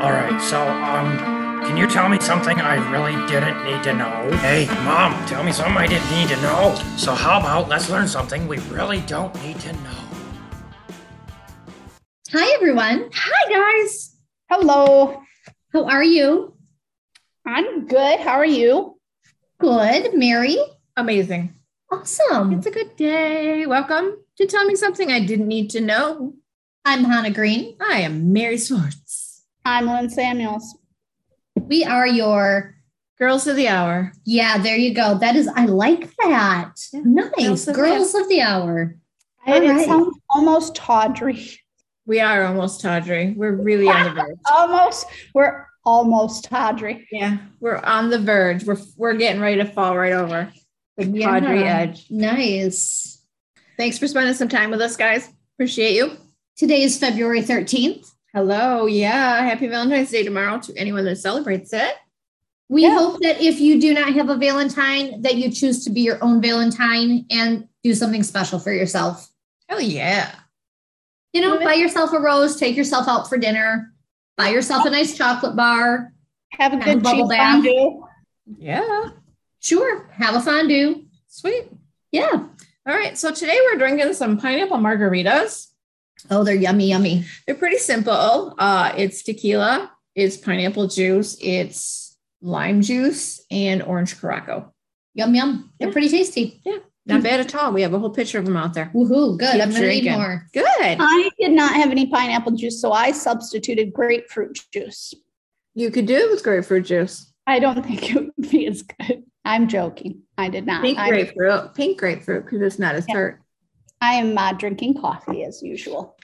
All right, so um, can you tell me something I really didn't need to know? Hey, mom, tell me something I didn't need to know. So how about let's learn something we really don't need to know? Hi, everyone. Hi, guys. Hello. How are you? I'm good. How are you? Good. Mary? Amazing. Awesome. It's a good day. Welcome to Tell Me Something I Didn't Need to Know. I'm Hannah Green. I am Mary Swartz. I'm Lynn Samuels. We are your, Girls of the Hour. yeah, there you go. That is, I like that. Yeah. Nice. Girls of the Girls of the Hour. I- All it right. sounds almost tawdry. We are almost tawdry. We're really on the verge. Almost. We're almost tawdry. Yeah, we're on the verge. We're we're getting ready to fall right over the Yeah. tawdry edge. Nice. Thanks for spending some time with us, guys. Appreciate you. Today is February 13th. Hello. Yeah. Happy Valentine's Day tomorrow to anyone that celebrates it. We Yeah. hope that if you do not have a Valentine, that you choose to be your own Valentine and do something special for yourself. Hell yeah. You know, Women- buy yourself a rose, take yourself out for dinner, buy yourself a nice chocolate bar. Have a Have good a bubble bath. fondue. Yeah. Sure, have a fondue. Sweet. Yeah. All right. So today we're drinking some pineapple margaritas. Oh, they're yummy, yummy. They're pretty simple. Uh, it's tequila, it's pineapple juice, it's lime juice, and orange Curaçao. Yum, yum. They're Yeah. pretty tasty. Yeah. Not bad at all. We have a whole picture of them out there. Woohoo. Good. Keep I'm going to need more. Good. I did not have any pineapple juice, so I substituted grapefruit juice. You could do it with grapefruit juice. I don't think it would be as good. I'm joking. I did not. Pink I, grapefruit. Pink grapefruit because it's not as Yeah. tart. I am uh, drinking coffee as usual.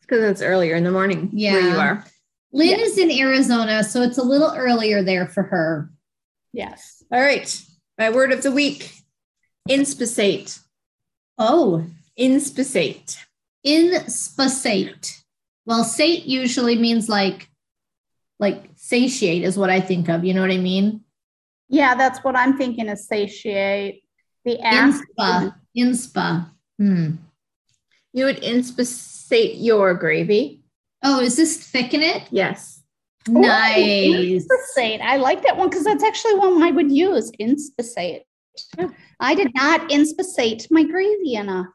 Because it's earlier in the morning where you Yeah. are. Lynn Yeah. is in Arizona, so it's a little earlier there for her. Yes. All right. My word of the week. Inspissate. Oh, Inspissate. inspissate. Well, sate usually means like, like satiate is what I think of. You know what I mean? Yeah, that's what I'm thinking is satiate. The ass. Inspa. Inspa. Hmm. You would inspissate your gravy. Oh, is this thicken it? Yes. Nice. Inspissate. I like that one because that's actually one I would use. Inspissate. I did not inspissate my gravy enough.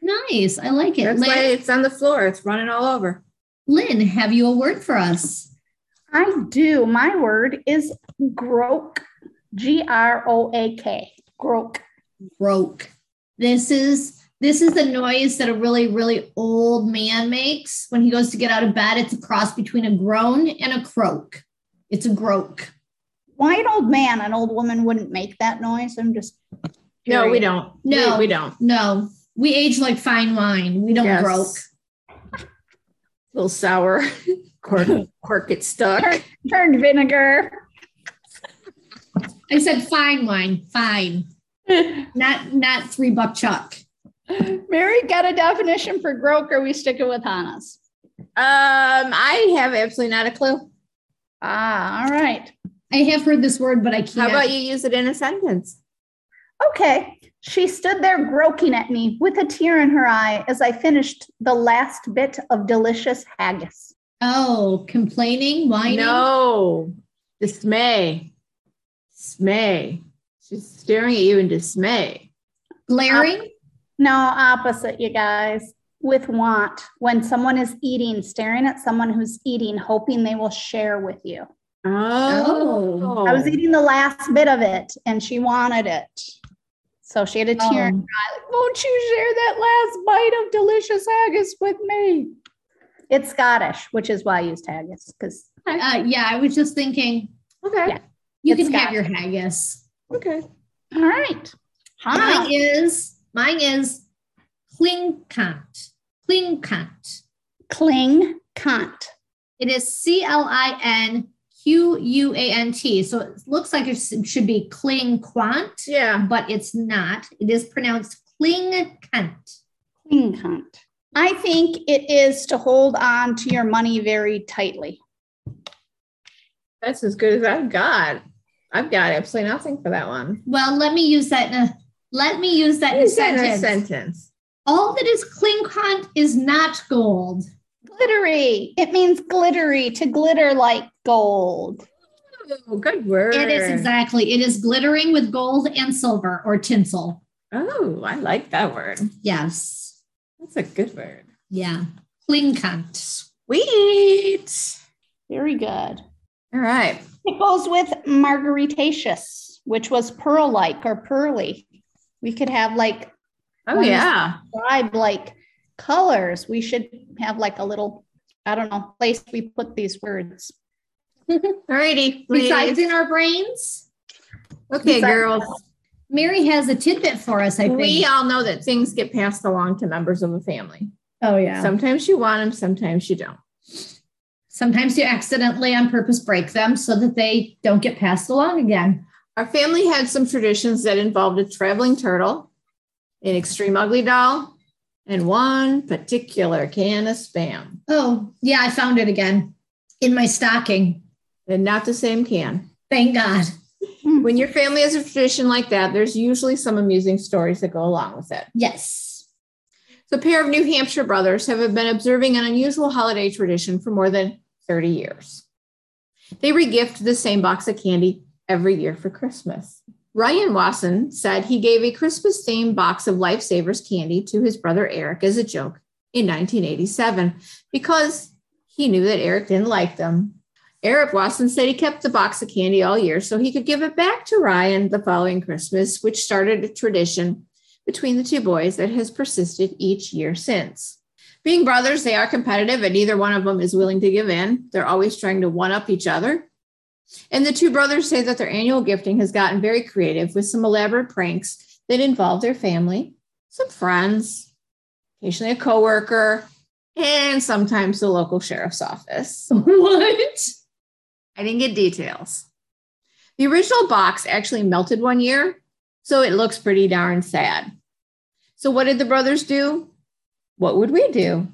Nice. I like it. That's why it's on the floor. It's running all over. Lynn, have you a word for us? I do. My word is groak. G R O A K. Groak. Broke. This is this is the noise that a really really old man makes when he goes to get out of bed. It's a cross between a groan and a croak. It's a groak. Why an old man? An old woman wouldn't make that noise. I'm just. No, we don't. No. We, we don't. No, we age like fine wine. We don't Yes. groak. little sour. Cork, cork gets stuck. Turn- Turned vinegar. I said fine wine, fine, not not three buck chuck. Mary got a definition for groak. Or we sticking with Hannah's? Um, I have absolutely not a clue. Ah, all right. I have heard this word, but I can't. How about you use it in a sentence? Okay. She stood there groaking at me with a tear in her eye as I finished the last bit of delicious haggis. Oh, complaining, whining. No, dismay. Dismay. She's staring at you in dismay. glaring. No, opposite, you guys. With want, when someone is eating, staring at someone who's eating, hoping they will share with you. Oh, I was eating the last bit of it and she wanted it. So she had a tear in her Oh. eye. Like, Won't you share that last bite of delicious haggis with me? It's Scottish, which is why I used haggis because Uh, yeah, I was just thinking okay. Yeah. you It's can have your haggis. Okay. all right. Hannah. Mine is mine is clinkant. Clinkant. Cling cunt. It is C L I N Q U A N T. So it looks like it should be clinquant, Yeah. but it's not. It is pronounced clinkant. Cling cunt. I think it is to hold on to your money very tightly. That's as good as I've got. I've got absolutely nothing for that one. Well, let me use that in a let me use that in a Use that in a sentence. sentence. All that is clinkant is not gold. glittery. It means glittery to glitter like gold. Oh, good word. It is exactly. It is glittering with gold and silver or tinsel. Oh, I like that word. Yes. That's a good word. Yeah. Klinkant. Sweet. Very good. All right. It goes with margaritaceous, which was pearl like or pearly. We could have like oh yeah. vibe like colors. We should have like a little, I don't know, place we put these words. All righty. Besides in our brains, Okay, Besides- girls. Mary has a tidbit for us, I think. We all know that things get passed along to members of a family. oh, yeah. Sometimes you want them, sometimes you don't. Sometimes you accidentally on purpose break them so that they don't get passed along again. Our family had some traditions that involved a traveling turtle, an extreme ugly doll, and one particular can of spam. Oh, yeah, I found it again in my stocking. And not the same can. Thank God. Hmm. When your family has a tradition like that, there's usually some amusing stories that go along with it. Yes. The pair of New Hampshire brothers have been observing an unusual holiday tradition for more than 30 years. They regift the same box of candy every year for Christmas. Ryan Wasson said he gave a Christmas themed box of Lifesavers candy to his brother Eric as a joke in 1987 because he knew that Eric didn't like them. Eric Wasson said he kept the box of candy all year so he could give it back to Ryan the following Christmas, which started a tradition between the two boys that has persisted each year since. Being brothers, they are competitive and neither one of them is willing to give in. They're always trying to one up each other. And the two brothers say that their annual gifting has gotten very creative with some elaborate pranks that involve their family, some friends, occasionally a coworker, and sometimes the local sheriff's office. What? I didn't get details. The original box actually melted one year, so it looks pretty darn sad. So, what did the brothers do? What would we do?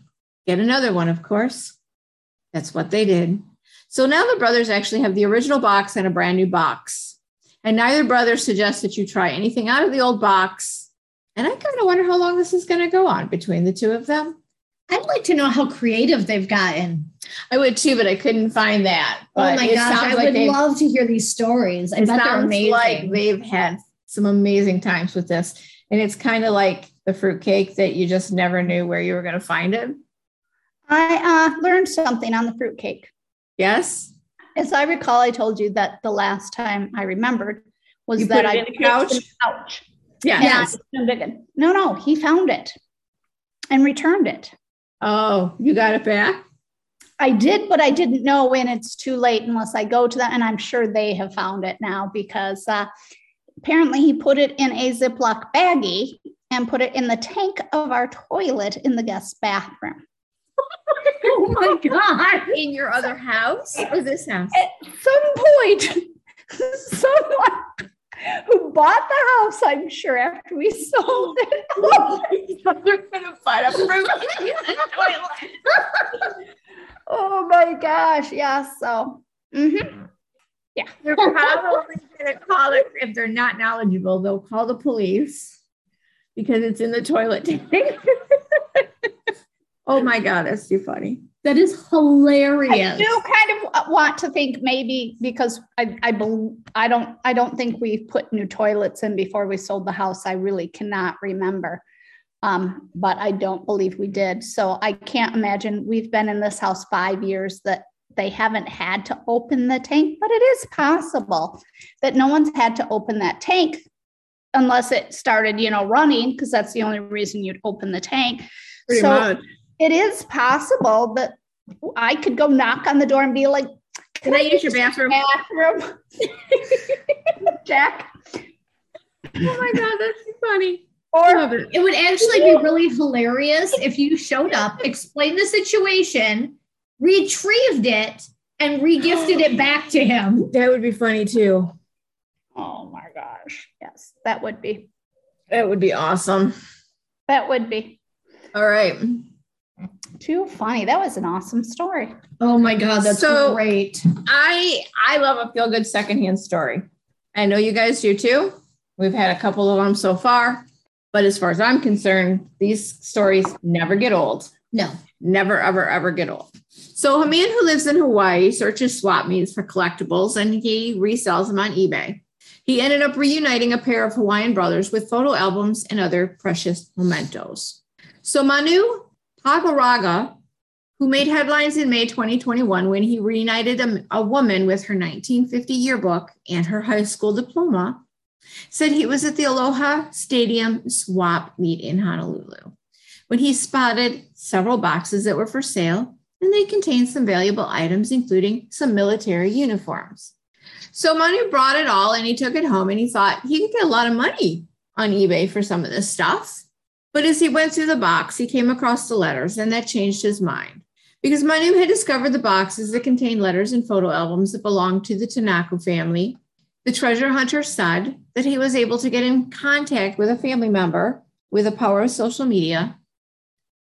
Get another one, of course. That's what they did. So now the brothers actually have the original box and a brand new box. And neither brother suggests that you try anything out of the old box. And I kind of wonder how long this is going to go on between the two of them. I'd like to know how creative they've gotten. I would too, but I couldn't find that. Oh but oh my gosh, I like would love to hear these stories. I it bet they're sounds amazing. like they've had some amazing times with this. And it's kind of like the fruitcake that you just never knew where you were going to find it. I uh, learned something on the fruitcake. Yes. As I recall, I told you that the last time I remembered was You that put it I in the couch? the couch. Yeah. Yes. No, no, he found it and returned it. Oh, you got it back? I did, but I didn't know when it's too late unless I go to that. And I'm sure they have found it now because uh, apparently he put it in a Ziploc baggie and put it in the tank of our toilet in the guest bathroom. oh my God. In your other house or this house? At some point, someone who bought the house, I'm sure, after we sold it. They're going to find a fruitcake in the toilet. oh my gosh. Yeah. So, mhm. They're probably going to call it, if they're not knowledgeable, they'll call the police because it's in the toilet tank. oh my God, that's too funny. That is hilarious. I do kind of want to think maybe because I I, bel I don't I don't think we put new toilets in before we sold the house. I really cannot remember, um, but I don't believe we did. So I can't imagine we've been in this house five years that they haven't had to open the tank, but it is possible that no one's had to open that tank unless it started, you know, running because that's the only reason you'd open the tank. Pretty so much. it is possible that I could go knock on the door and be like, Can I use your bathroom? bathroom? Jack. Oh my God, that's funny. Or it. It would actually be really hilarious if you showed up, explained the situation, retrieved it, and regifted it back to him. That would be funny too. Yes, that would be. That would be awesome. That would be All right. too funny. That was an awesome story. Oh my God, that's So- great. I I love a feel good secondhand story. I know you guys do too. We've had a couple of them so far, but as far as I'm concerned, these stories never get old. No. never, ever, ever get old. So, a man who lives in Hawaii searches swap meets for collectibles and he resells them on eBay. He ended up reuniting a pair of Hawaiian brothers with photo albums and other precious mementos. So, Manu Pagaraga, who made headlines in May 2021 when he reunited a, a woman with her 1950 yearbook and her high school diploma, said he was at the Aloha Stadium swap meet in Honolulu when he spotted several boxes that were for sale and they contained some valuable items, including some military uniforms. So Manu brought it all and he took it home and he thought he could get a lot of money on eBay for some of this stuff. But as he went through the box, he came across the letters and that changed his mind because Manu had discovered the boxes that contained letters and photo albums that belonged to the Tanaku family. The treasure hunter said that he was able to get in contact with a family member with the power of social media.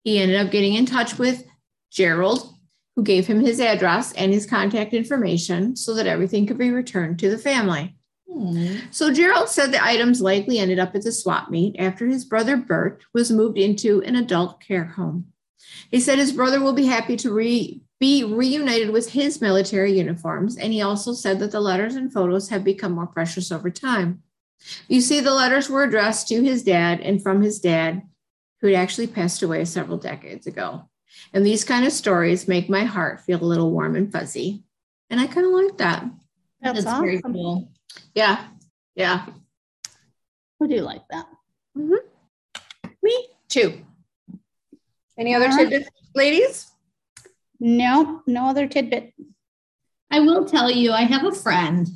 He ended up getting in touch with Gerald, who gave him his address and his contact information so that everything could be returned to the family. Hmm. So Gerald said the items likely ended up at the swap meet after his brother Bert was moved into an adult care home. He said his brother will be happy to re- be reunited with his military uniforms, and he also said that the letters and photos have become more precious over time. You see, the letters were addressed to his dad and from his dad, who had actually passed away several decades ago. And these kind of stories make my heart feel a little warm and fuzzy. And I kind of like that. That's, That's very cool. Yeah. Yeah. I do like that. Me too. Any other right. tidbits, ladies? No, no other tidbit. I will tell you, I have a friend,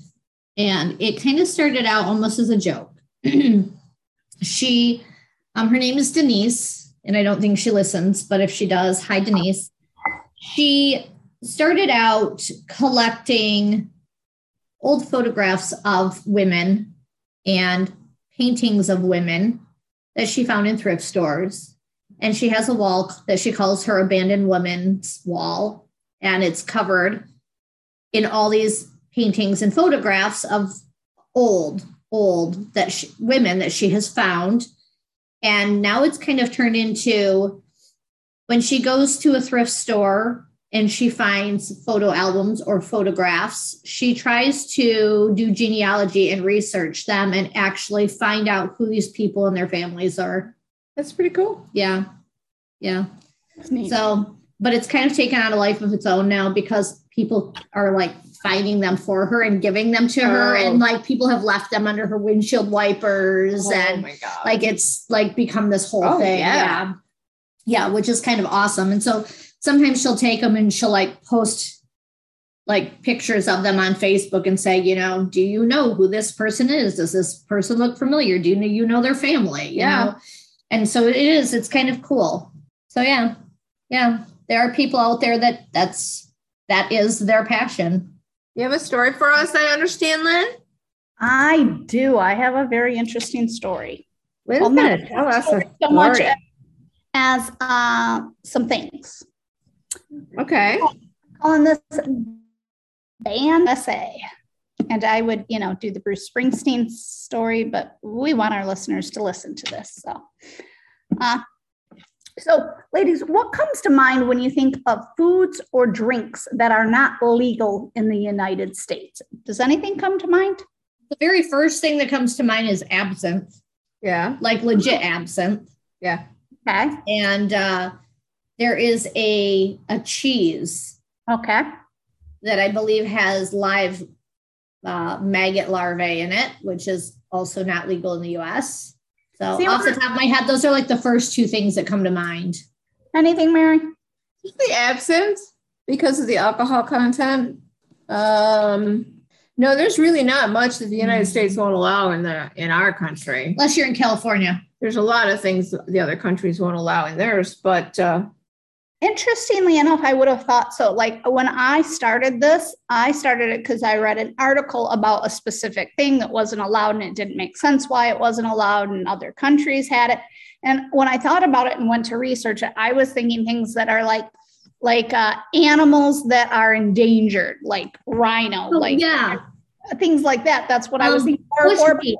and it kind of started out almost as a joke. she, um, her name is Denise, and I don't think she listens, but if she does, hi Denise. She started out collecting old photographs of women and paintings of women that she found in thrift stores. And she has a wall that she calls her abandoned woman's wall, and it's covered in all these paintings and photographs of old, old that she, women that she has found. And now it's kind of turned into when she goes to a thrift store and she finds photo albums or photographs, she tries to do genealogy and research them and actually find out who these people and their families are. That's pretty cool. Yeah. Yeah. So, but it's kind of taken on a life of its own now because people are like finding them for her and giving them to her. Oh. And like people have left them under her windshield wipers oh and my god. like it's like become this whole Oh, thing. yeah. yeah. Yeah, which is kind of awesome. And so sometimes she'll take them and she'll like post like pictures of them on Facebook and say, you know, do you know who this person is? Does this person look familiar? Do you know you know their family? You Yeah. know? And so it is, it's kind of cool. So yeah. Yeah. There are people out there that that's that is their passion. You have a story for us, I understand, Lynn? I do. I have a very interesting story. Lynn's Well, tell us so much as uh, some things. Okay. on this band essay. And I would, you know, do the Bruce Springsteen story, but we want our listeners to listen to this. So, uh, so ladies, what comes to mind when you think of foods or drinks that are not legal in the United States? Does anything come to mind? The very first thing that comes to mind is absinthe, Yeah. like legit absinthe. Yeah. Okay. And uh, there is a a cheese Okay. that I believe has live uh, maggot larvae in it, which is also not legal in the U.S. So See, off the top of my head, those are like the first two things that come to mind. Anything, Mary? The absinthe because of the alcohol content. Um, no, there's really not much that the United States won't allow in the in our country. Unless you're in California. There's a lot of things the other countries won't allow in theirs, but uh, Interestingly enough, I would have thought so. Like when I started this, I started it because I read an article about a specific thing that wasn't allowed and it didn't make sense why it wasn't allowed and other countries had it. And when I thought about it and went to research it, I was thinking things that are like like uh, animals that are endangered, like rhino, Oh, like yeah. things like that. That's what I was Um, thinking. Or, or is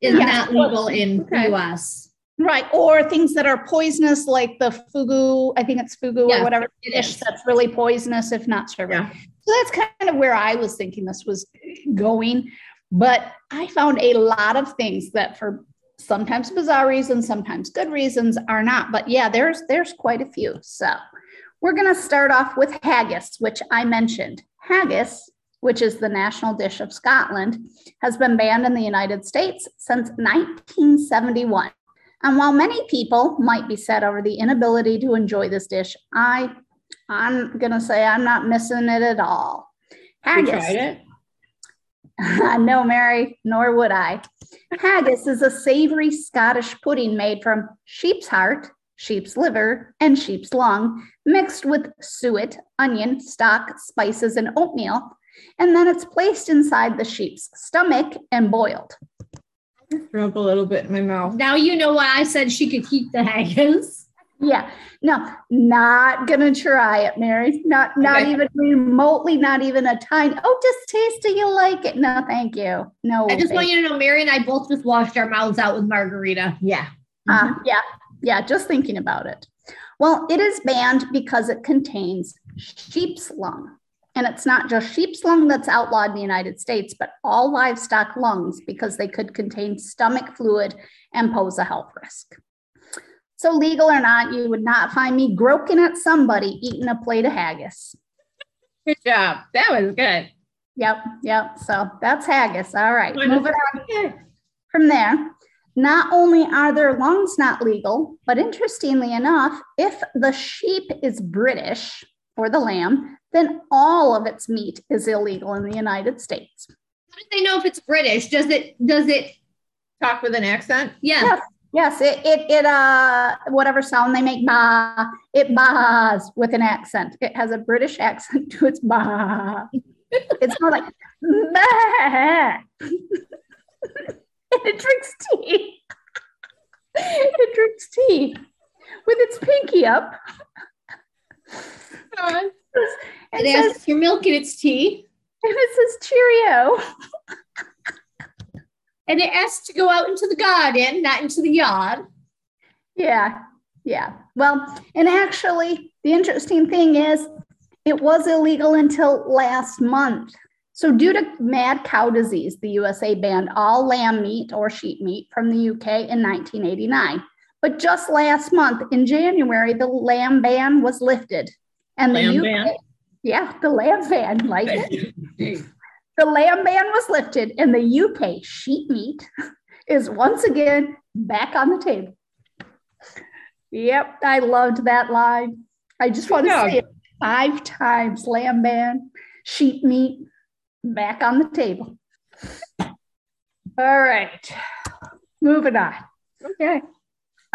Yeah. not legal in Okay. the U.S. Right. Or things that are poisonous, like the fugu, I think it's fugu Yeah, or whatever dish that's really poisonous if not served. Yeah. So that's kind of where I was thinking this was going. But I found a lot of things that for sometimes bizarre reasons, sometimes good reasons are not. But yeah, there's there's quite a few. So we're gonna start off with haggis, which I mentioned. Haggis, which is the national dish of Scotland, has been banned in the United States since 1971. And while many people might be sad over the inability to enjoy this dish, I I'm gonna say I'm not missing it at all. You Haggis. tried it? no, Mary, nor would I. Haggis is a savory Scottish pudding made from sheep's heart, sheep's liver, and sheep's lung, mixed with suet, onion, stock, spices, and oatmeal. And then it's placed inside the sheep's stomach and boiled. Throw up a little bit in my mouth. Now you know why I said she could keep the haggis. Yeah, no, not gonna try it, Mary. Not not Okay. even remotely, not even a tiny. Oh, just taste it. You like it? No, thank you. No. I just thank want you to know, Mary and I both just washed our mouths out with margarita. Yeah. Uh, yeah, yeah, just thinking about it. Well, it is banned because it contains sheep's lung. And it's not just sheep's lung that's outlawed in the United States, but all livestock lungs because they could contain stomach fluid and pose a health risk. So, legal or not, you would not find me groking at somebody eating a plate of haggis. Good job. That was good. Yep, yep. So that's haggis. All right. Moving on from there. Not only are their lungs not legal, but interestingly enough, if the sheep is British or the lamb, then all of its meat is illegal in the United States. How do they know if it's British? Does it, does it, Talk with an accent. yeah. Yes. Yes, it it it uh whatever sound they make ba it bahs with an accent. It has a British accent to its ba. It's more like bah. and it drinks tea. it drinks tea with its pinky up. And It it has says, your milk and its tea. and it says Cheerio. And it asks to go out into the garden, not into the yard. Yeah, yeah. Well, and actually, the interesting thing is, it was illegal until last month. So, due to mad cow disease, the USA banned all lamb meat or sheep meat from the UK in 1989. But just last month, in January, the lamb ban was lifted. And the Lamb UK, ban? yeah, the lamb ban, like it. The lamb ban was lifted, and the UK sheep meat is once again back on the table. Yep, I loved that line. I just want to job. say it five times lamb ban, sheep meat, back on the table. All right, moving on. Okay.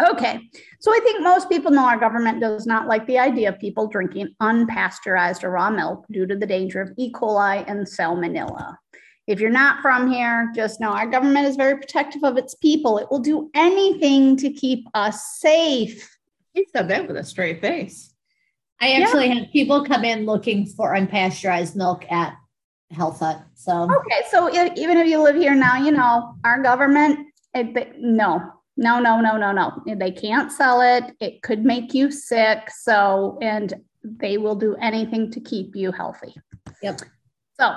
Okay, so I think most people know our government does not like the idea of people drinking unpasteurized or raw milk due to the danger of E. coli and salmonella. If you're not from here, just know our government is very protective of its people. It will do anything to keep us safe. He said that with a straight face. I actually had people come in looking for unpasteurized milk at Health Hut. So Okay, so even if you live here now, you know our government. It, no, no, no, no, no, no. They can't sell it. It could make you sick. So, and they will do anything to keep you healthy. Yep. So,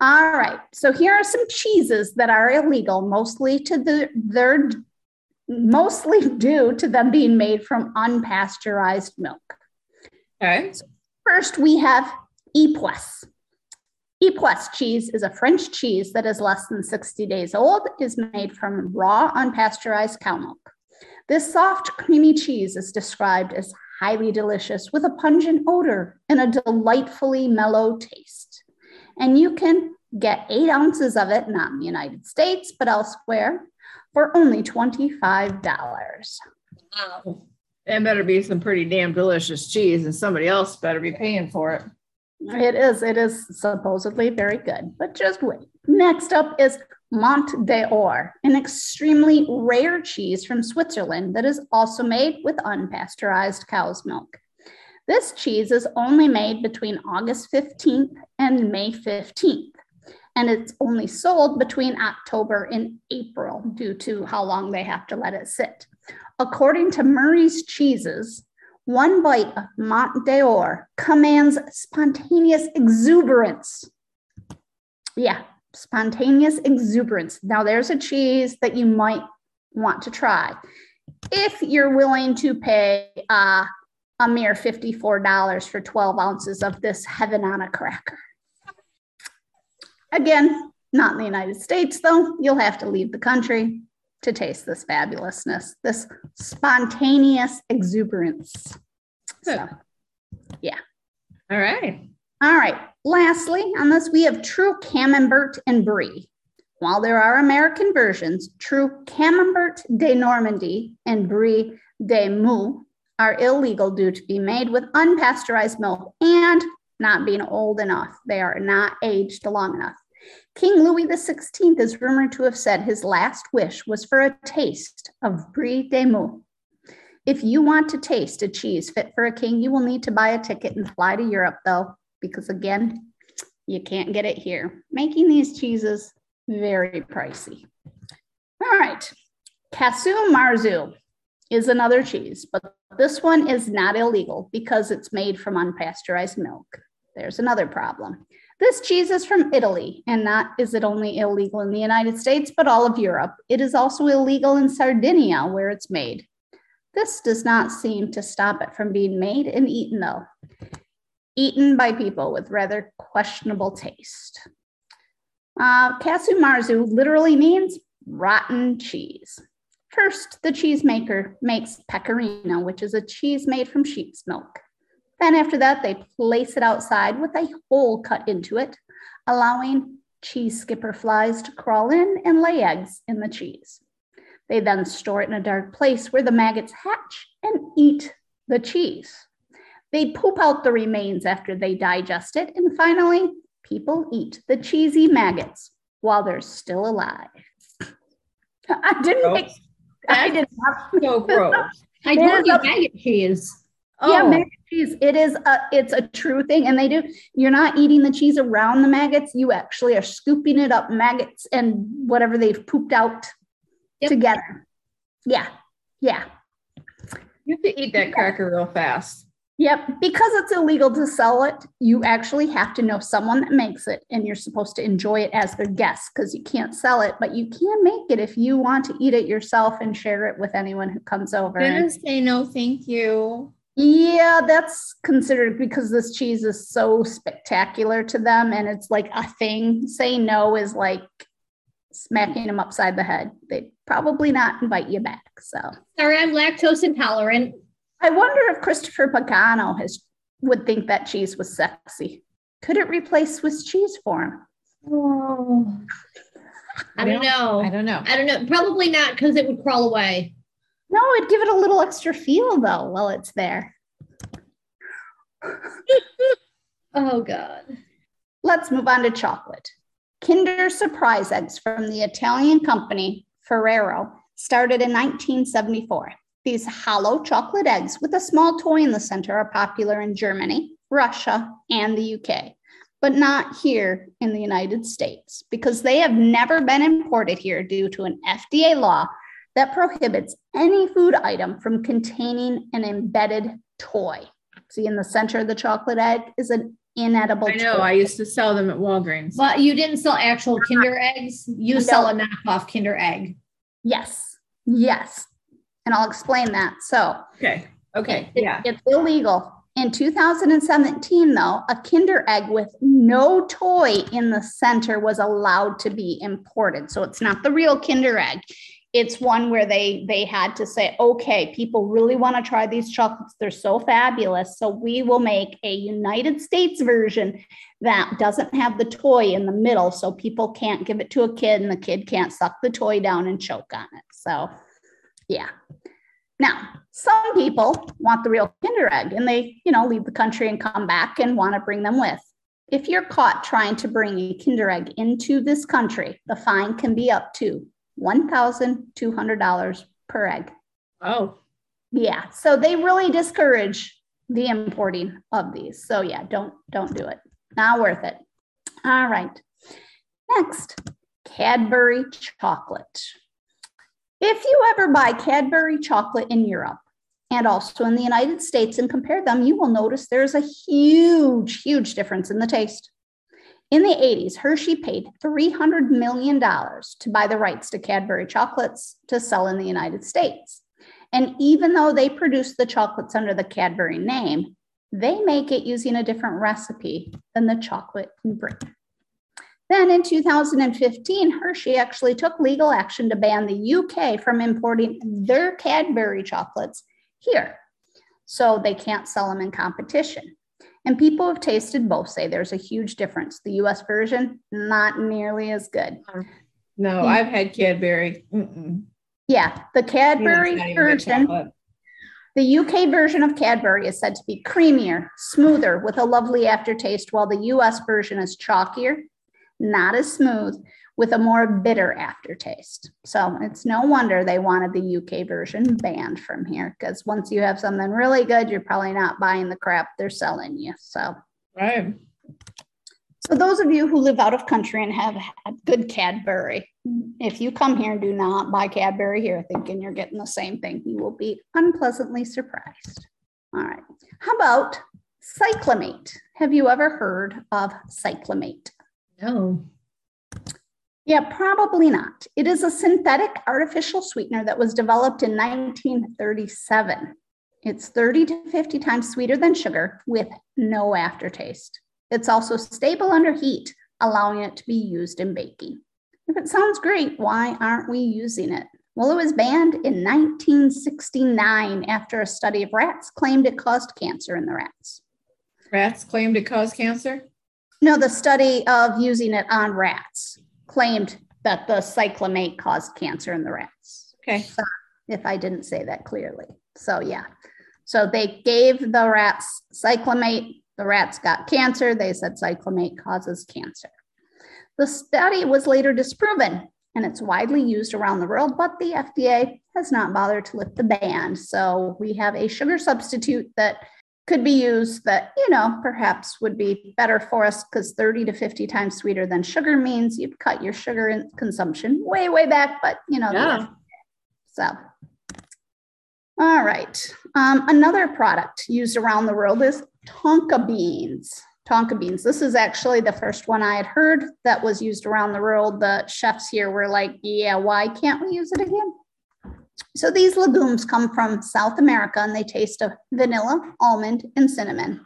all right. So here are some cheeses that are illegal, mostly to the they're mostly due to them being made from unpasteurized milk. Okay. So First, we have Epoisse. Epoisse cheese is a French cheese that is less than 60 days old, is made from raw, unpasteurized cow milk. This soft, creamy cheese is described as highly delicious with a pungent odor and a delightfully mellow taste. And you can get eight ounces of it, not in the United States, but elsewhere, for only $25. wow. That better be some pretty damn delicious cheese, and somebody else better be paying for it. It is. It is supposedly very good, but just wait. Next up is Mont d'Or, an extremely rare cheese from Switzerland that is also made with unpasteurized cow's milk. This cheese is only made between August 15th and May 15th. and it's only sold between October and April due to how long they have to let it sit. According to Murray's Cheeses, one bite of Mont d'Or commands spontaneous exuberance. Yeah, spontaneous exuberance. Now, there's a cheese that you might want to try. If you're willing to pay uh, a mere $54 for 12 ounces of this heaven on a cracker. Again, not in the United States, though. You'll have to leave the country to taste this fabulousness, this spontaneous exuberance. So, yeah. All right. All right. Lastly, on this, we have True Camembert and Brie. While there are American versions, True Camembert de Normandy and Brie de Meaux are illegal due to be made with unpasteurized milk and not being old enough. They are not aged long enough. King Louis XVI is rumored to have said his last wish was for a taste of Brie de Meaux. If you want to taste a cheese fit for a king, you will need to buy a ticket and fly to Europe, though, because again, you can't get it here. Making these cheeses very pricey. All right, Casu Marzu is another cheese, but this one is not illegal because it's made from unpasteurized milk. There's another problem. This cheese is from Italy, and not is it only illegal in the United States, but all of Europe. It is also illegal in Sardinia, where it's made. This does not seem to stop it from being made and eaten, though. Eaten by people with rather questionable taste. Uh, Marzu literally means rotten cheese. First, the cheesemaker makes pecorino, which is a cheese made from sheep's milk. Then, after that, they place it outside with a hole cut into it, allowing cheese skipper flies to crawl in and lay eggs in the cheese. They then store it in a dark place where the maggots hatch and eat the cheese. They poop out the remains after they digest it, and finally, people eat the cheesy maggots while they're still alive. I didn't make I did not. So gross. I told you maggot cheese. Oh. Yeah, maggot cheese. It is a it's a true thing. And they do, you're not eating the cheese around the maggots. You actually are scooping it up, maggots and whatever they've pooped out yep. together. Yeah. Yeah. You have to eat that cracker real fast. Yep, because it's illegal to sell it, you actually have to know someone that makes it and you're supposed to enjoy it as their guest because you can't sell it, but you can make it if you want to eat it yourself and share it with anyone who comes over. I'm gonna say no, thank you. Yeah, that's considered because this cheese is so spectacular to them and it's like a thing. Say no is like smacking them upside the head. They'd probably not invite you back. So sorry, I'm lactose intolerant. I wonder if Christopher Pagano has would think that cheese was sexy. Could it replace Swiss cheese for him? Oh, I don't know. I don't know. I don't know. Probably not because it would crawl away. No, it'd give it a little extra feel though while it's there. oh God. Let's move on to chocolate. Kinder Surprise eggs from the Italian company Ferrero started in 1974. These hollow chocolate eggs with a small toy in the center are popular in Germany, Russia, and the UK, but not here in the United States because they have never been imported here due to an FDA law that prohibits any food item from containing an embedded toy. See, in the center of the chocolate egg is an inedible. I know. Toy. I used to sell them at Walgreens. But you didn't sell actual Kinder eggs. You no. sell a knockoff Kinder egg. Yes. Yes and I'll explain that. So, okay, okay, it, yeah, it's illegal. In 2017, though, a Kinder egg with no toy in the center was allowed to be imported. So it's not the real Kinder egg. It's one where they they had to say, okay, people really want to try these chocolates. They're so fabulous. So we will make a United States version that doesn't have the toy in the middle, so people can't give it to a kid and the kid can't suck the toy down and choke on it. So yeah. Now, some people want the real Kinder egg and they, you know, leave the country and come back and want to bring them with. If you're caught trying to bring a Kinder egg into this country, the fine can be up to $1,200 per egg. Oh. Yeah. So they really discourage the importing of these. So yeah, don't don't do it. Not worth it. All right. Next, Cadbury chocolate. If you ever buy Cadbury chocolate in Europe and also in the United States and compare them, you will notice there's a huge, huge difference in the taste. In the 80s, Hershey paid $300 million to buy the rights to Cadbury chocolates to sell in the United States. And even though they produce the chocolates under the Cadbury name, they make it using a different recipe than the chocolate in Britain. Then in 2015, Hershey actually took legal action to ban the UK from importing their Cadbury chocolates here. So they can't sell them in competition. And people have tasted both say there's a huge difference. The US version, not nearly as good. Uh, no, I've had Cadbury. Mm-mm. Yeah, the Cadbury It's not even good version, the UK version of Cadbury is said to be creamier, smoother, with a lovely aftertaste, while the US version is chalkier, not as smooth, with a more bitter aftertaste. So it's no wonder they wanted the UK version banned from here because once you have something really good, you're probably not buying the crap they're selling you. So Right. So those of you who live out of country and have had good Cadbury, if you come here and do not buy Cadbury here thinking you're getting the same thing, you will be unpleasantly surprised. All right. How about cyclamate? Have you ever heard of cyclamate? No. Yeah, probably not. It is a synthetic artificial sweetener that was developed in 1937. It's 30 to 50 times sweeter than sugar with no aftertaste. It's also stable under heat, allowing it to be used in baking. If it sounds great, why aren't we using it? Well, it was banned in 1969 after a study of rats claimed it caused cancer in the rats. Rats claimed to cause cancer? No, the study of using it on rats claimed that the cyclamate caused cancer in the rats, Okay. if I didn't say that clearly. So, yeah. So they gave the rats cyclamate. The rats got cancer. They said cyclamate causes cancer. The study was later disproven and it's widely used around the world, but the FDA has not bothered to lift the ban. So we have a sugar substitute that could be used that, you know, perhaps would be better for us because 30 to 50 times sweeter than sugar means you've cut your sugar consumption way, way back, but you know, Yeah. so, all right. Um, another product used around the world is tonka beans. Tonka beans. This is actually the first one I had heard that was used around the world. The chefs here were like, yeah, why can't we use it again? So these legumes come from South America and they taste of vanilla, almond, and cinnamon.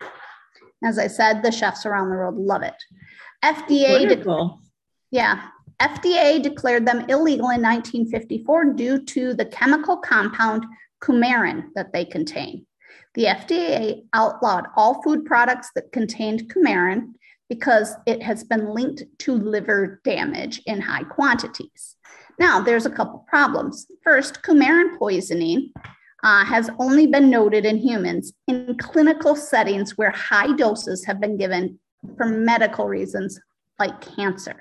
As I said, the chefs around the world love it. FDA de- yeah. FDA declared them illegal in 1954 due to the chemical compound coumarin that they contain. The FDA outlawed all food products that contained coumarin because it has been linked to liver damage in high quantities. Now, there's a couple problems. First, coumarin poisoning uh, has only been noted in humans in clinical settings where high doses have been given for medical reasons like cancer.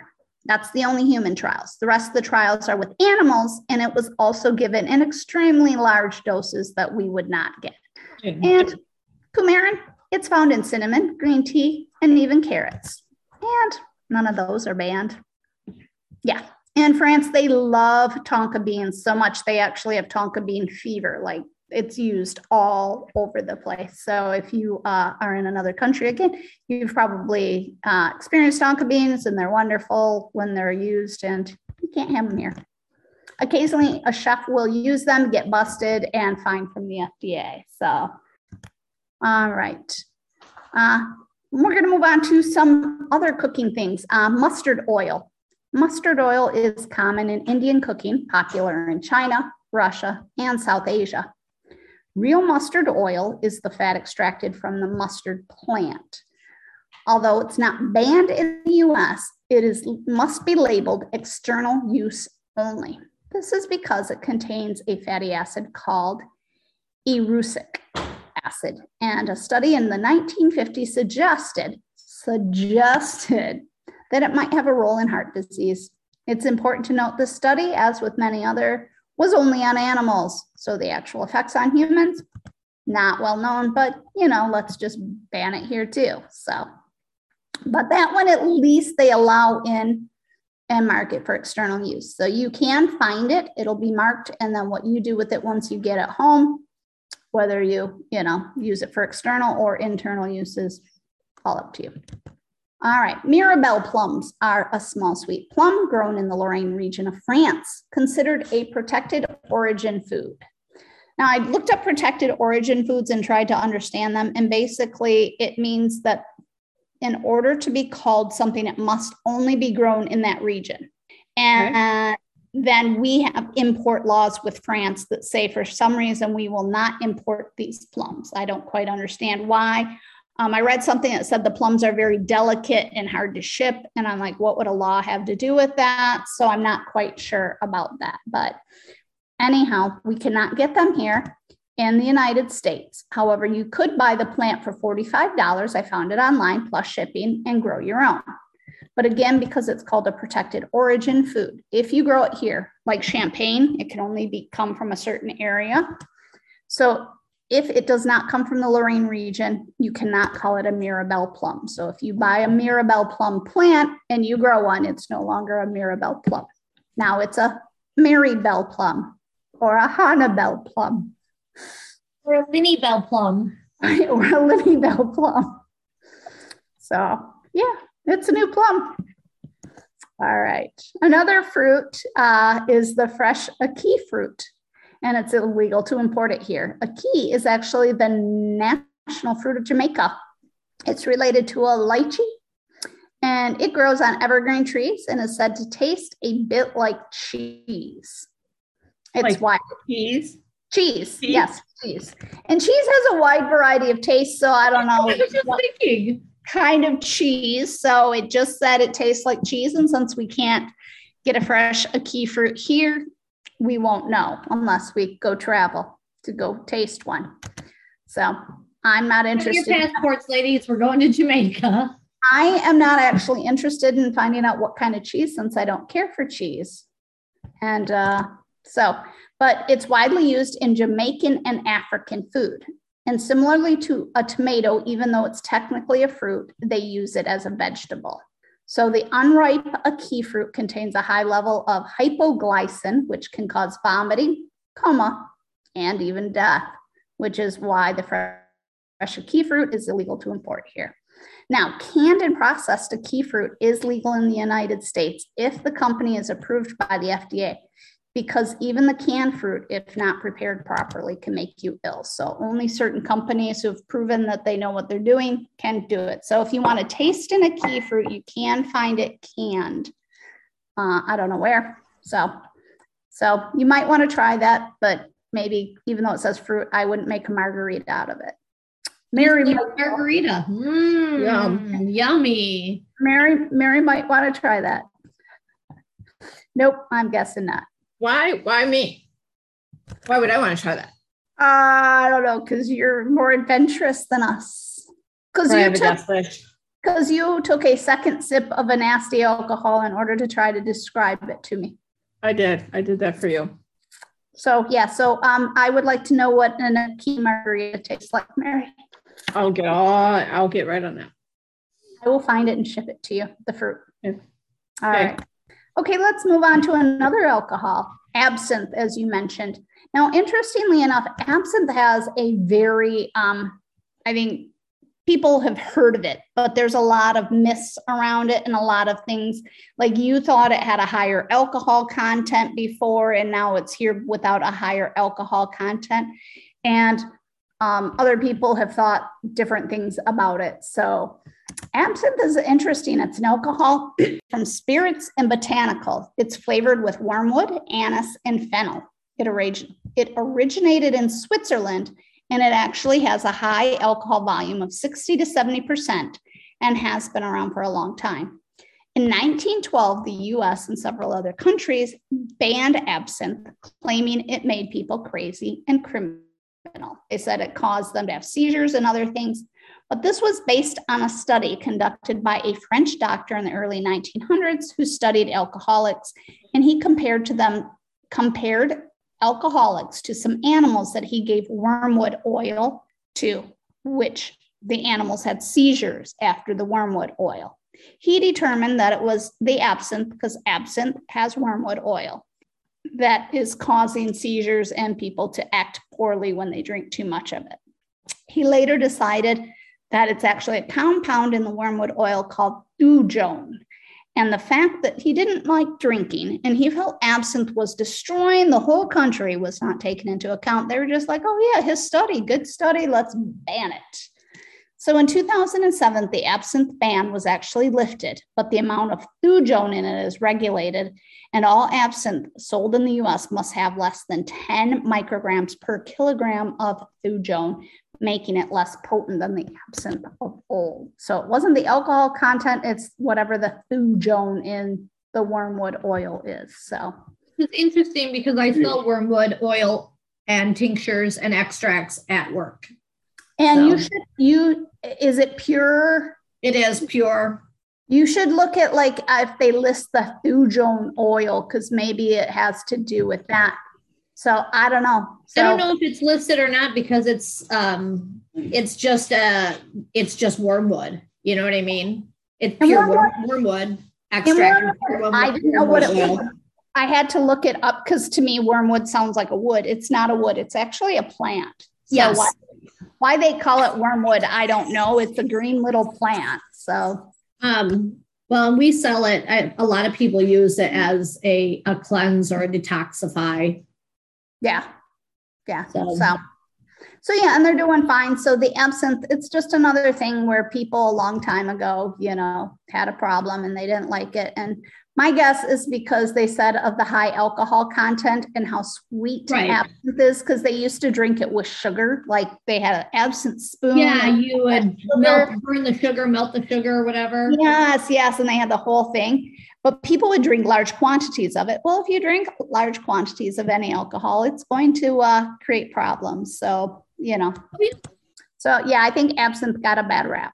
That's the only human trials. The rest of the trials are with animals, and it was also given in extremely large doses that we would not get. And coumarin, it's found in cinnamon, green tea, and even carrots. And none of those are banned. Yeah. In France, they love tonka beans so much they actually have tonka bean fever. Like it's used all over the place. So if you uh, are in another country again, you've probably uh, experienced tonka beans and they're wonderful when they're used, and you can't have them here. Occasionally, a chef will use them, get busted, and fined from the FDA. So, all right. Uh, we're going to move on to some other cooking things. Uh, mustard oil. Mustard oil is common in Indian cooking, popular in China, Russia, and South Asia. Real mustard oil is the fat extracted from the mustard plant. Although it's not banned in the US, it is must be labeled external use only. This is because it contains a fatty acid called erucic acid. And a study in the 1950s suggested suggested that it might have a role in heart disease. It's important to note this study, as with many other, was only on animals. So the actual effects on humans, not well known, but you know, let's just ban it here too. So, but that one at least they allow in and mark it for external use. So you can find it, it'll be marked, and then what you do with it once you get it home, whether you, you know, use it for external or internal uses, all up to you. All right, Mirabelle plums are a small sweet plum grown in the Lorraine region of France, considered a protected origin food. Now, I looked up protected origin foods and tried to understand them, and basically, it means that in order to be called something, it must only be grown in that region. And okay. then we have import laws with France that say for some reason we will not import these plums. I don't quite understand why. Um, I read something that said the plums are very delicate and hard to ship. And I'm like, what would a law have to do with that? So I'm not quite sure about that. But anyhow, we cannot get them here in the United States. However, you could buy the plant for $45. I found it online plus shipping and grow your own. But again, because it's called a protected origin food, if you grow it here, like champagne, it can only be come from a certain area. So if it does not come from the Lorraine region, you cannot call it a Mirabelle plum. So if you buy a Mirabelle plum plant and you grow one, it's no longer a Mirabelle plum. Now it's a Marybelle plum or a Hannibal plum. Or a Linny Bell plum. or a Linny Bell plum. So yeah, it's a new plum. All right. Another fruit uh, is the fresh ackee fruit and it's illegal to import it here. Ackee is actually the national fruit of Jamaica. It's related to a lychee, and it grows on evergreen trees and is said to taste a bit like cheese. It's like wide. Cheese? Cheese, cheese, yes, cheese. And cheese has a wide variety of tastes, so I don't know. I was just thinking. Kind of cheese. So it just said it tastes like cheese. And since we can't get a fresh ackee fruit here, we won't know unless we go travel to go taste one. So I'm not interested. Your passports, ladies. We're going to Jamaica. I am not actually interested in finding out what kind of cheese since I don't care for cheese. And uh, so, but it's widely used in Jamaican and African food. And similarly to a tomato, even though it's technically a fruit, they use it as a vegetable. So the unripe ackee fruit contains a high level of hypoglycin, which can cause vomiting, coma, and even death, which is why the fresh ackee fruit is illegal to import here. Now, canned and processed ackee fruit is legal in the United States if the company is approved by the FDA because even the canned fruit, if not prepared properly, can make you ill. So only certain companies who have proven that they know what they're doing can do it. So if you want to taste in ackee fruit, you can find it canned. Uh, I don't know where. So, so you might want to try that, but maybe even though it says fruit, I wouldn't make a margarita out of it. Mary margarita. Mm, Yum. Yummy. Mary, Mary might want to try that. Nope, I'm guessing not. Why? Why me? Why would I want to try that? Uh, I don't know, because you're more adventurous than us. Because you took because you took a second sip of a nasty alcohol in order to try to describe it to me. I did. I did that for you. So yeah. So um, I would like to know what an ackee margarita tastes like, Mary. I'll get all. I'll get right on that. I will find it and ship it to you. The fruit. Yeah. All okay. right. Okay, let's move on to another alcohol, absinthe, as you mentioned. Now, interestingly enough, absinthe has a very, um, I think people have heard of it, but there's a lot of myths around it and a lot of things like you thought it had a higher alcohol content before, and now it's here without a higher alcohol content. And um, other people have thought different things about it. So, absinthe is interesting. It's an alcohol from spirits and botanical. It's flavored with wormwood, anise, and fennel. It, orig- it originated in Switzerland and it actually has a high alcohol volume of 60 to 70% and has been around for a long time. In 1912, the US and several other countries banned absinthe, claiming it made people crazy and criminal. They said it caused them to have seizures and other things. But this was based on a study conducted by a French doctor in the early 1900s who studied alcoholics, and he compared to them compared alcoholics to some animals that he gave wormwood oil to, which the animals had seizures after the wormwood oil. he determined that it was the absinthe because absinthe has wormwood oil that is causing seizures and people to act poorly when they drink too much of it. He later decided that it's actually a compound in the wormwood oil called thujone. And the fact that he didn't like drinking and he felt absinthe was destroying the whole country was not taken into account. They were just like, oh, yeah, his study, good study, let's ban it. So in 2007, the absinthe ban was actually lifted, but the amount of thujone in it is regulated, and all absinthe sold in the US must have less than 10 micrograms per kilogram of thujone, making it less potent than the absinthe of old. So it wasn't the alcohol content, it's whatever the thujone in the wormwood oil is. So It's interesting because I hmm. sell wormwood oil and tinctures and extracts at work. And you So- should you is it pure? It is pure. You should look at like if they list the thujone oil because maybe it has to do with that. So I don't know. So I don't know if it's listed or not because it's um it's just uh it's just wormwood. You know what I mean? It's pure wormwood- wormwood extract. wormwood, wormwood- I didn't know what it was. oil. I had to look it up because to me, wormwood sounds like a wood. It's not a wood, it's actually a plant. So Yes. Why, they call it wormwood, I don't know. It's a green little plant. So Um, well, we sell it. I, a lot of people use it as a, a cleanse or a detoxify. yeah. Yeah. So- So. so yeah, and they're doing fine. So the absinthe, it's just another thing where people a long time ago, you know, had a problem and they didn't like it. And my guess is because they said of the high alcohol content and how sweet Right. absinthe is, because they used to drink it with sugar, like they had an absinthe spoon. Yeah, you would melt, burn the sugar, melt the sugar, or whatever. Yes, yes, and they had the whole thing. But people would drink large quantities of it. Well, if you drink large quantities of any alcohol, it's going to uh, create problems. So, you know. So, yeah, I think absinthe got a bad rap.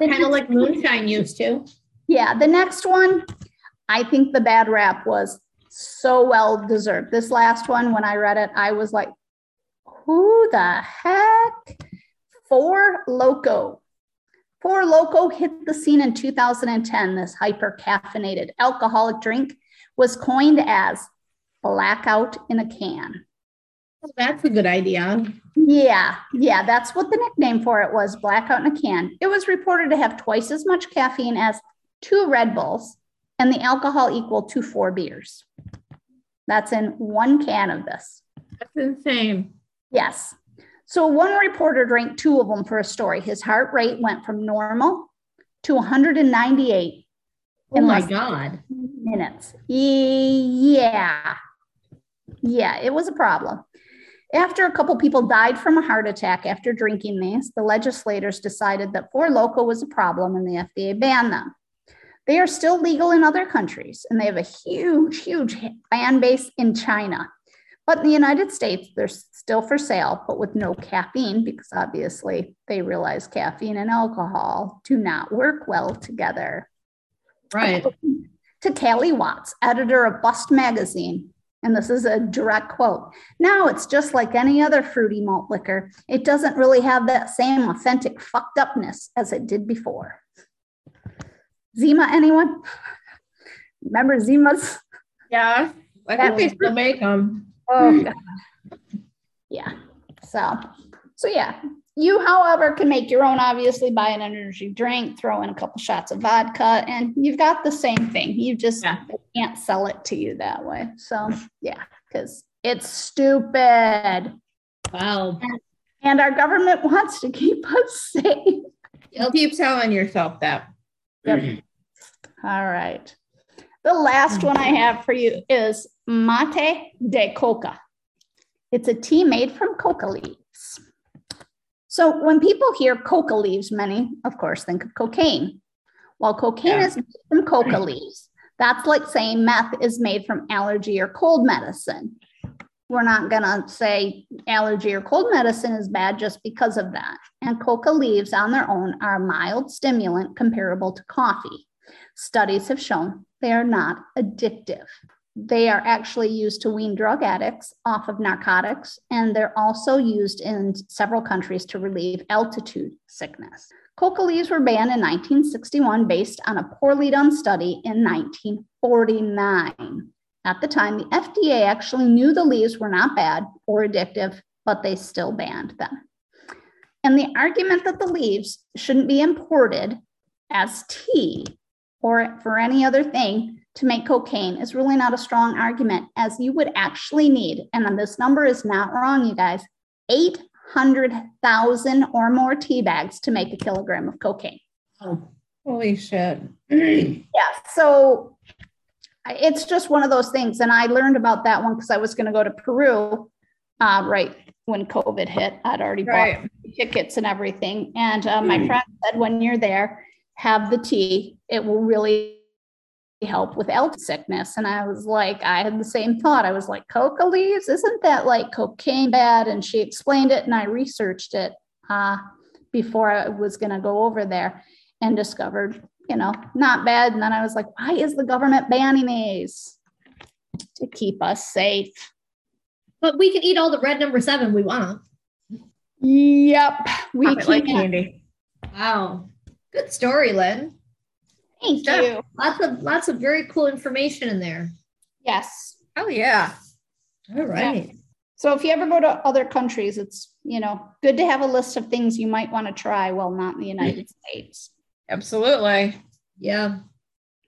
Kind of like moonshine used to. Yeah, the next one, I think the bad rap was so well deserved. This last one, when I read it, I was like, who the heck? Four Loco. Four Loco hit the scene in 2010. This hyper caffeinated alcoholic drink was coined as blackout in a can. Oh, that's a good idea. Yeah, yeah, that's what the nickname for it was blackout in a can. It was reported to have twice as much caffeine as two Red Bulls and the alcohol equal to four beers. That's in one can of this. That's insane. Yes. So one reporter drank two of them for a story. His heart rate went from normal to 198 Oh In my God. minutes. Yeah. Yeah, it was a problem. After a couple people died from a heart attack after drinking these, the legislators decided that Four Loco was a problem and the FDA banned them. They are still legal in other countries and they have a huge, huge fan base in China. But in the United States, they're still for sale, but with no caffeine because obviously they realize caffeine and alcohol do not work well together Right. to Callie Watts, editor of Bust Magazine. And this is a direct quote. Now it's just like any other fruity malt liquor. It doesn't really have that same authentic fucked upness as it did before. Zima, anyone? Remember Zima's? Yeah, I think they still make them. Oh, God. yeah. So, so yeah. You, however, can make your own. Obviously, buy an energy drink, throw in a couple shots of vodka, and you've got the same thing. You just Yeah. can't sell it to you that way. So, yeah, because it's stupid, Wow. and our government wants to keep us safe. Keep telling yourself that. Yep. All right. The last one I have for you is mate de coca. It's a tea made from coca leaves. So when people hear coca leaves, many, of course, think of cocaine. While cocaine Yeah. is made from coca leaves, that's like saying meth is made from allergy or cold medicine. We're not going to say allergy or cold medicine is bad just because of that. And coca leaves on their own are a mild stimulant comparable to coffee. Studies have shown they are not addictive. They are actually used to wean drug addicts off of narcotics, and they're also used in several countries to relieve altitude sickness. Coca leaves were banned in 1961 based on a poorly done study in 1949. At the time, the FDA actually knew the leaves were not bad or addictive, but they still banned them. And the argument that the leaves shouldn't be imported as tea or for any other thing to make cocaine is really not a strong argument, as you would actually need, and this number is not wrong, you guys, 800,000 or more tea bags to make a kilogram of cocaine. Oh, holy shit. yeah. So it's just one of those things. And I learned about that one because I was going to go to Peru uh, right when COVID hit. I'd already right. bought tickets and everything. And uh, my mm. friend said, when you're there, have the tea. It will really help with elk sickness. And I was like, I had the same thought. I was like, coca leaves, isn't that like cocaine bad? And she explained it, and I researched it uh, before I was going to go over there and discovered, you know, not bad. And then I was like, why is the government banning these? To keep us safe. But we can eat all the red number seven we want. Yep. We can. like candy. Wow. Good story, Lynn. Thank you. Lots of lots of very cool information in there. Yes. Oh yeah. All right. Yeah. So if you ever go to other countries, it's you know good to have a list of things you might want to try while not in the United States. Absolutely. Yeah.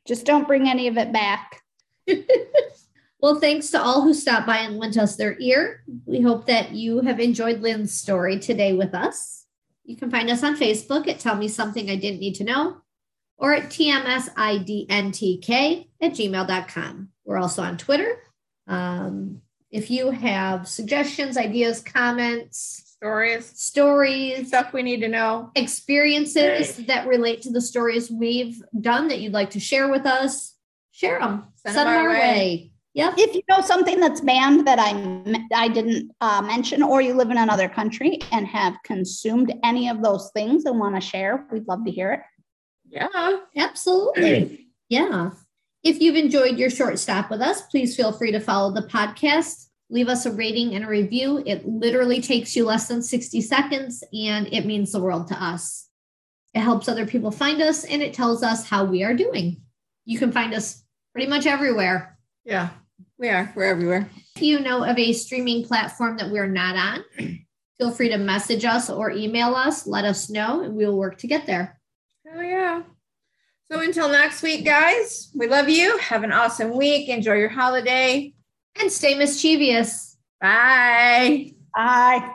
Just don't bring any of it back. well, thanks to all who stopped by and lent us their ear. We hope that you have enjoyed Lynn's story today with us. You can find us on Facebook at Tell Me Something I Didn't Need to Know or at tmsidntk at gmail.com. We're also on Twitter. Um, if you have suggestions, ideas, comments, stories, stories, stuff we need to know, experiences that relate to the stories we've done that you'd like to share with us, share them. Send, Send them our way. way. Yep. If you know something that's banned that I I didn't uh, mention, or you live in another country and have consumed any of those things and want to share, we'd love to hear it. Yeah, absolutely. yeah. If you've enjoyed your short stop with us, please feel free to follow the podcast. Leave us a rating and a review. It literally takes you less than 60 seconds and it means the world to us. It helps other people find us and it tells us how we are doing. You can find us pretty much everywhere. Yeah, we are. We're everywhere. If you know of a streaming platform that we're not on, feel free to message us or email us. Let us know and we'll work to get there. Oh, yeah. So until next week, guys, we love you. Have an awesome week. Enjoy your holiday. And stay mischievous. Bye. Bye.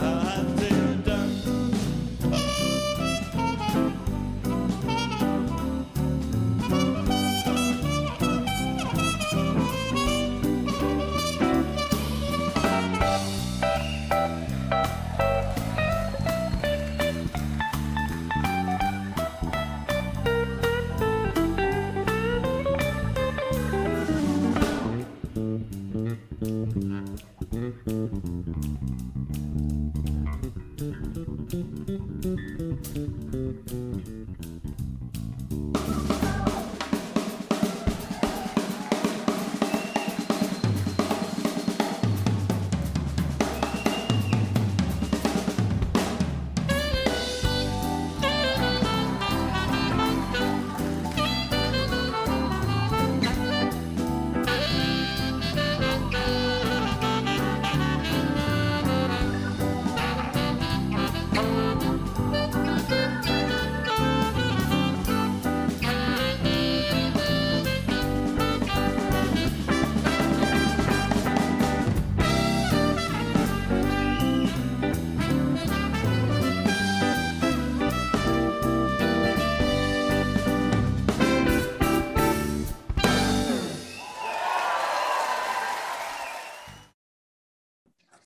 I think